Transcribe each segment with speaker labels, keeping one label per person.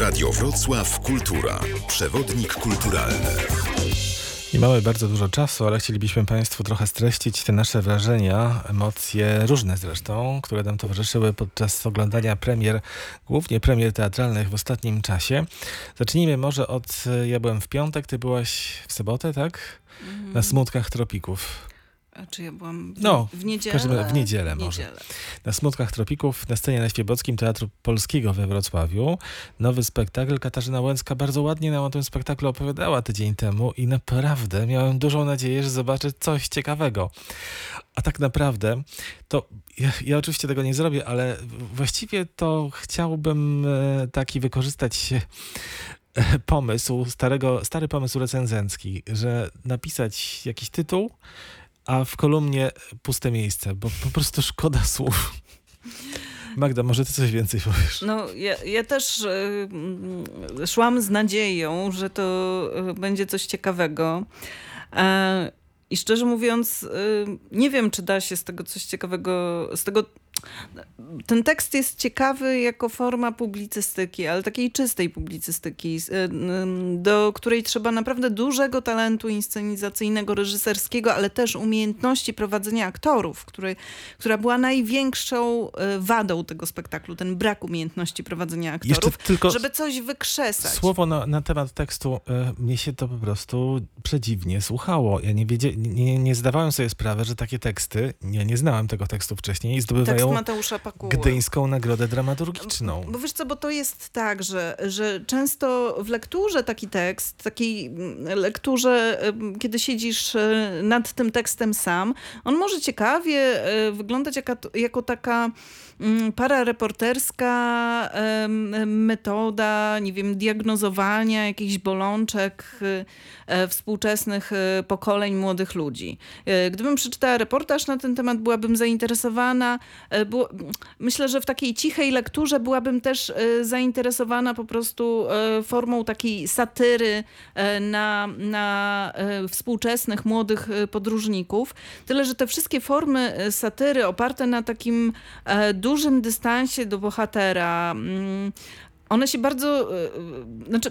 Speaker 1: Radio Wrocław Kultura. Przewodnik kulturalny.
Speaker 2: Nie mamy bardzo dużo czasu, ale chcielibyśmy Państwu trochę streścić te nasze wrażenia, emocje, różne zresztą, które nam towarzyszyły podczas oglądania premier, głównie premier teatralnych w ostatnim czasie. Zacznijmy może od, ja byłem w piątek, ty byłaś w sobotę, tak? Na Smutkach Tropików.
Speaker 3: A czy ja byłam w,
Speaker 2: No,
Speaker 3: w
Speaker 2: W,
Speaker 3: niedzielę?
Speaker 2: każdym, razie w niedzielę
Speaker 3: W
Speaker 2: może.
Speaker 3: niedzielę.
Speaker 2: Na Smutkach Tropików na scenie na Świebockim Teatru Polskiego we Wrocławiu. Nowy spektakl. Katarzyna Łęcka bardzo ładnie nam o tym spektaklu opowiadała tydzień temu i naprawdę miałem dużą nadzieję, że zobaczę coś ciekawego. A tak naprawdę to ja, ja oczywiście tego nie zrobię, ale właściwie to chciałbym e, taki wykorzystać e, pomysł, starego, stary pomysł recenzencki, że napisać jakiś tytuł, a w kolumnie puste miejsce, bo po prostu szkoda słów. Magda, może ty coś więcej powiesz?
Speaker 3: No, ja, ja też y, szłam z nadzieją, że to y, będzie coś ciekawego. E, I szczerze mówiąc, y, nie wiem, czy da się z tego coś ciekawego, z tego ten tekst jest ciekawy jako forma publicystyki, ale takiej czystej publicystyki, y, y, do której trzeba naprawdę dużego talentu inscenizacyjnego, reżyserskiego, ale też umiejętności prowadzenia aktorów, który, która była największą y, wadą tego spektaklu, ten brak umiejętności prowadzenia aktorów, żeby coś wykrzesać.
Speaker 2: słowo na, na temat tekstu. Mnie się to po prostu przedziwnie słuchało. Ja nie, wiedzie, nie, nie zdawałem sobie sprawy, że takie teksty, ja nie znałem tego tekstu wcześniej,
Speaker 3: Tekst
Speaker 2: zdobywają
Speaker 3: Mateusza Pakuły.
Speaker 2: gdyńską nagrodę dramaturgiczną.
Speaker 3: Bo wiesz co, bo to jest tak, że, że często w lekturze taki tekst, takiej lekturze, kiedy siedzisz e, nad tym tekstem sam, on może ciekawie e, wyglądać jako taka mm, parareporterska em, metoda, nie wiem, diagnozowania jakichś bolączek e, e, współczesnych e, pokoleń młodych ludzi. E, Gdybym przeczytała reportaż na ten temat, byłabym zainteresowana. E, myślę, że w takiej cichej lekturze byłabym też zainteresowana po prostu formą takiej satyry na, na współczesnych młodych podróżników. Tyle, że te wszystkie formy satyry oparte na takim e, dużym dystansie do bohatera, mm, one się bardzo, e, e, znaczy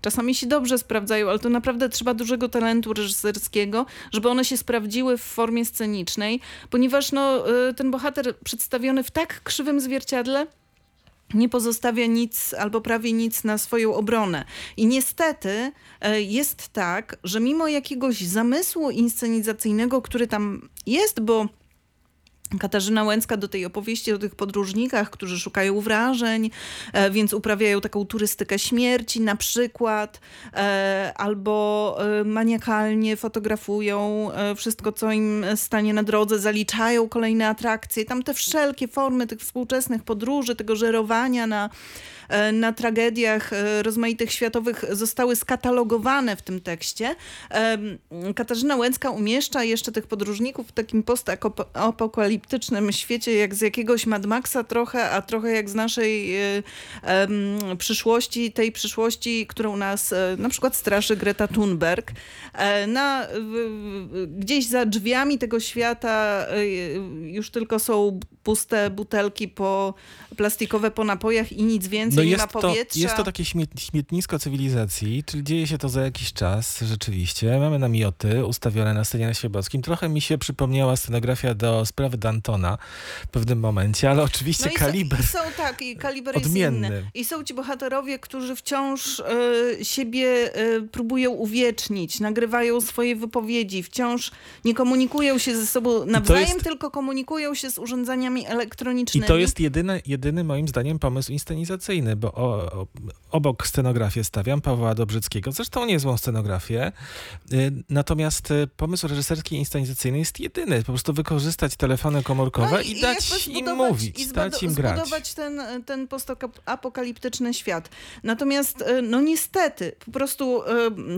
Speaker 3: czasami się dobrze sprawdzają, ale to naprawdę trzeba dużego talentu reżyserskiego, żeby one się sprawdziły w formie scenicznej, ponieważ no, e, ten bohater przedstawiony w tak krzywym zwierciadle nie pozostawia nic albo prawie nic na swoją obronę. I niestety jest tak, że mimo jakiegoś zamysłu inscenizacyjnego, który tam jest, bo Katarzyna Łęcka do tej opowieści o tych podróżnikach, którzy szukają wrażeń, e, więc uprawiają taką turystykę śmierci na przykład, e, albo e, maniakalnie fotografują wszystko, co im stanie na drodze, zaliczają kolejne atrakcje. Tam te wszelkie formy tych współczesnych podróży, tego żerowania na, na tragediach e, rozmaitych światowych zostały skatalogowane w tym tekście. Em, Katarzyna Łęcka umieszcza jeszcze tych podróżników w takim postapokaliptycznym świecie, jak z jakiegoś Mad Maxa trochę, a trochę jak z naszej e, przyszłości, tej przyszłości, którą nas e, na przykład straszy Greta Thunberg. E, Na, gdzieś za drzwiami tego świata e, już tylko są puste butelki po plastikowe po napojach i nic więcej, nie ma
Speaker 2: No to,
Speaker 3: powietrza.
Speaker 2: jest to takie śmiet, śmietnisko cywilizacji, czyli dzieje się to za jakiś czas rzeczywiście. Mamy namioty ustawione na scenie na Świebockim. Trochę mi się przypomniała scenografia do sprawy Dantona w pewnym momencie, ale oczywiście
Speaker 3: No i
Speaker 2: kaliber.
Speaker 3: Są, i są tak, i kaliber
Speaker 2: odmienny.
Speaker 3: jest inny. I są ci bohaterowie, którzy wciąż e, siebie e, próbują uwiecznić, nagrywają swoje wypowiedzi, wciąż nie komunikują się ze sobą nawzajem,
Speaker 2: jest-
Speaker 3: tylko komunikują się z urządzeniami
Speaker 2: I
Speaker 3: elektronicznymi.
Speaker 2: to jest jedyny, jedyny moim zdaniem pomysł inscenizacyjny, bo o, o, obok scenografię stawiam Pawła Dobrzyckiego, zresztą niezłą scenografię, y, natomiast y, pomysł reżyserski i inscenizacyjny jest jedyny, po prostu wykorzystać telefony komórkowe
Speaker 3: No
Speaker 2: i,
Speaker 3: jakby
Speaker 2: dać im mówić,
Speaker 3: i
Speaker 2: dać im grać.
Speaker 3: zbudować ten, ten postapokaliptyczny świat. Natomiast e, no niestety, po prostu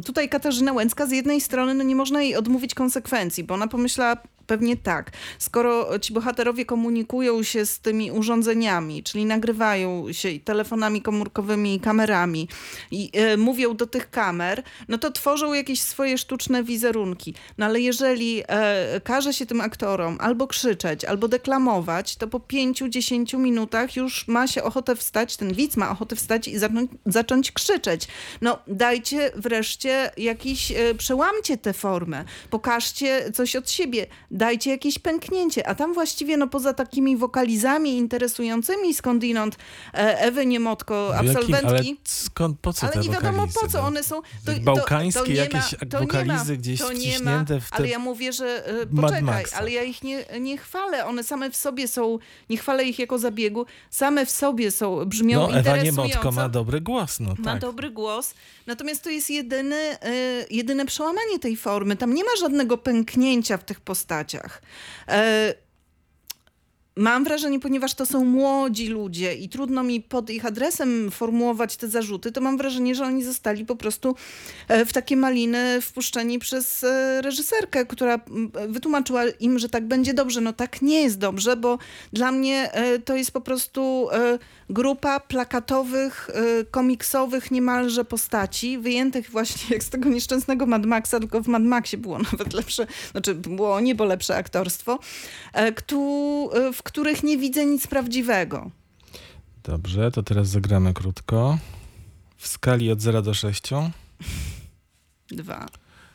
Speaker 3: tutaj Katarzyna Łęcka z jednej strony no nie można jej odmówić konsekwencji, bo ona pomyślała Pewnie tak. Skoro ci bohaterowie komunikują się z tymi urządzeniami, czyli nagrywają się i telefonami komórkowymi i kamerami i e, mówią do tych kamer, no to tworzą jakieś swoje sztuczne wizerunki. No ale jeżeli e, każe się tym aktorom albo krzyczeć, albo deklamować, to po pięciu, dziesięciu minutach już ma się ochotę wstać, ten widz ma ochotę wstać i zacząć, zacząć krzyczeć. No dajcie wreszcie jakiś, e, przełamcie tę formę, pokażcie coś od siebie, dajcie jakieś pęknięcie, a tam właściwie no poza takimi wokalizami interesującymi skądinąd e, Ewy Niemotko, absolwentki...
Speaker 2: ale skąd, po co
Speaker 3: Ale
Speaker 2: te
Speaker 3: nie wiadomo
Speaker 2: wokalizy,
Speaker 3: po co
Speaker 2: no?
Speaker 3: one są. To,
Speaker 2: Bałkańskie
Speaker 3: to, to
Speaker 2: jakieś
Speaker 3: ma,
Speaker 2: wokalizy
Speaker 3: ma,
Speaker 2: gdzieś
Speaker 3: ma,
Speaker 2: wciśnięte w te-
Speaker 3: Ale ja mówię, że e, poczekaj, ale ja ich nie, nie chwalę. One same w sobie są, nie chwalę ich jako zabiegu, same w sobie są, brzmią
Speaker 2: No Ewa
Speaker 3: interesująco.
Speaker 2: Niemotko ma dobry głos, no
Speaker 3: Ma
Speaker 2: tak.
Speaker 3: dobry głos, natomiast to jest jedyny, e, jedyne przełamanie tej formy. Tam nie ma żadnego pęknięcia w tych postaciach. E, Mam wrażenie, ponieważ to są młodzi ludzie i trudno mi pod ich adresem formułować te zarzuty, to mam wrażenie, że oni zostali po prostu e, w takie maliny wpuszczeni przez e, reżyserkę, która wytłumaczyła im, że tak będzie dobrze. No tak nie jest dobrze, bo dla mnie e, to jest po prostu grupa plakatowych, komiksowych niemalże postaci, wyjętych właśnie jak z tego nieszczęsnego Mad Maxa, tylko w Mad Maxie było nawet lepsze, znaczy było niebo lepsze aktorstwo, w których nie widzę nic prawdziwego.
Speaker 2: Dobrze, to teraz zagramy krótko. W skali od 0 do 6.
Speaker 3: Dwa.